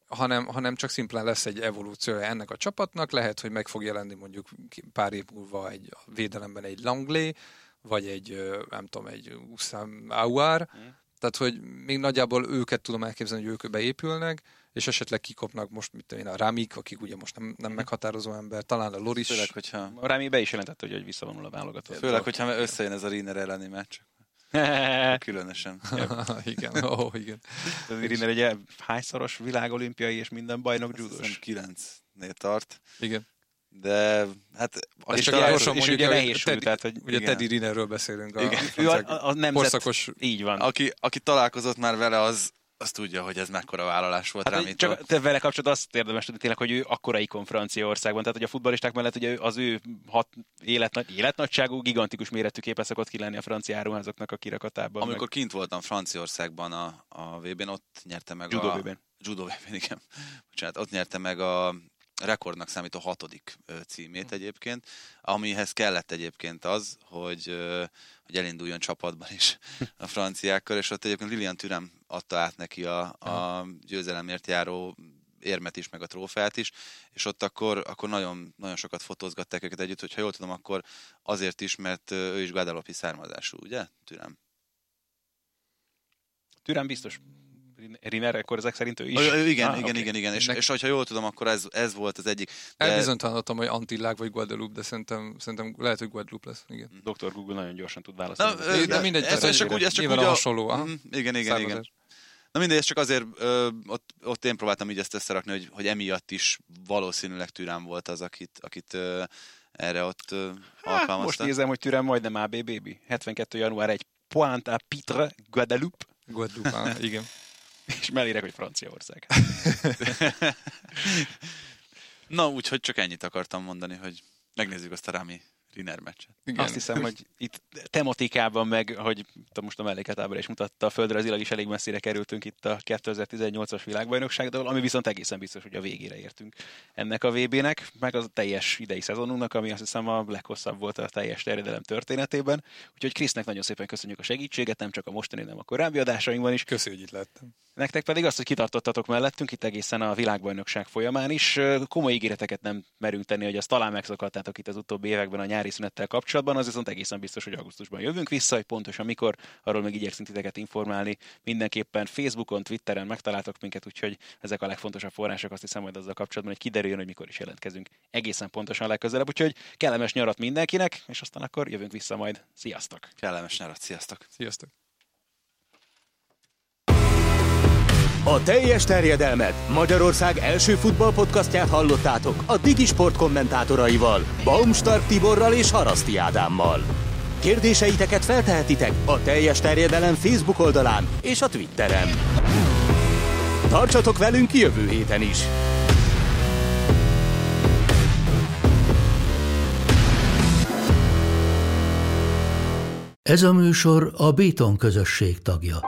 hanem, hanem csak szimplán lesz egy evolúciója ennek a csapatnak, lehet, hogy meg fog jelenni mondjuk pár év múlva egy védelemben egy Langley, vagy egy, nem tudom, egy Ussam Aouar, uh-huh. Tehát, hogy még nagyjából őket tudom elképzelni, hogy ők beépülnek, és esetleg kikopnak most, mit én, a Ramik, akik ugye most nem, nem meghatározó ember, talán a Loris. Főleg, hogyha... A Rami be is jelentette, hogy visszavonul a válogatott. Főleg, hogyha összejön ez a Riner elleni meccs. Különösen. igen, ó, oh, igen. Riner egy hányszoros világolimpiai és minden bajnok judós? Kilencnél tart. Igen. De hát... És csak gyorsan mondjuk, ugye nehéz Teddy, tehát, hogy ugye igen. Teddy Rinerről beszélünk. A, igen. Ő a, a, a nemzet, korszakos... így van. Aki, aki találkozott már vele, az, azt tudja, hogy ez mekkora vállalás volt hát, Csak te vele kapcsolatban azt érdemes tudni tényleg, hogy ő akkora ikon Franciaországban, tehát hogy a futballisták mellett ugye az ő hat életnagy, életnagyságú, gigantikus méretű képe szokott ki lenni a francia áruházaknak a kirakatában. Amikor meg... kint voltam Franciaországban a, a VB-n, ott nyerte meg Judo a... VB-n. Judo VB-n, igen. Bocsánat, ott nyerte meg a rekordnak számító hatodik címét egyébként, amihez kellett egyébként az, hogy, hogy elinduljon csapatban is a franciákkal, és ott egyébként Lilian Türem adta át neki a, a győzelemért járó érmet is, meg a trófeát is, és ott akkor, akkor nagyon, nagyon sokat fotózgatták őket együtt, hogyha jól tudom, akkor azért is, mert ő is Guadalopi származású, ugye, Türem? Türem biztos Riner, akkor ezek szerint ő is? Ö, igen, ah, igen, okay. igen, igen, és, Nek... és hogyha jól tudom, akkor ez, ez volt az egyik. De... Elbizonytalanodtam, hogy Antillág vagy Guadeloupe, de szerintem, szerintem lehet, hogy Guadeloupe lesz. Igen. Dr. Google nagyon gyorsan tud válaszolni. Na, de, de mindegy, ez, ez, csak úgy, ez csak úgy a... hasonló. Aha. Mm, igen, igen, igen. Na mindegy, ez csak azért, ö, ott, ott én próbáltam így ezt összerakni, hogy, hogy emiatt is valószínűleg Türán volt az, akit, akit ö, erre ott ö, alkalmazta. Most nézem, hogy Türán majdnem ABBB. 72. január 1. Pointe à Pitre, Guadeloupe. Guadeloupe, igen. És mellére, hogy Franciaország. Na, úgyhogy csak ennyit akartam mondani, hogy megnézzük azt a Rami Riner meccset. Igen. Azt hiszem, hogy itt tematikában meg, hogy most a melléketábra is mutatta, a földrajzilag is elég messzire kerültünk itt a 2018-as világbajnokságról, ami viszont egészen biztos, hogy a végére értünk ennek a VB-nek, meg az a teljes idei szezonunknak, ami azt hiszem a leghosszabb volt a teljes terjedelem történetében. Úgyhogy Krisznek nagyon szépen köszönjük a segítséget, nem csak a mostani, nem a korábbi adásainkban is. Köszönjük, hogy itt lettem. Nektek pedig azt, hogy kitartottatok mellettünk itt egészen a világbajnokság folyamán is. Komoly ígéreteket nem merünk tenni, hogy azt talán megszokhattátok itt az utóbbi években a nyári nyári szünettel kapcsolatban, az viszont egészen biztos, hogy augusztusban jövünk vissza, hogy pontosan mikor, arról még igyekszünk titeket informálni. Mindenképpen Facebookon, Twitteren megtaláltok minket, úgyhogy ezek a legfontosabb források, azt hiszem, hogy azzal kapcsolatban, hogy kiderüljön, hogy mikor is jelentkezünk egészen pontosan legközelebb. Úgyhogy kellemes nyarat mindenkinek, és aztán akkor jövünk vissza majd. Sziasztok! Kellemes nyarat, sziasztok! Sziasztok! A teljes terjedelmet Magyarország első futballpodcastját hallottátok a Digisport kommentátoraival, Baumstark Tiborral és Haraszti Ádámmal. Kérdéseiteket feltehetitek a teljes terjedelem Facebook oldalán és a Twitteren. Tartsatok velünk jövő héten is! Ez a műsor a Béton közösség tagja.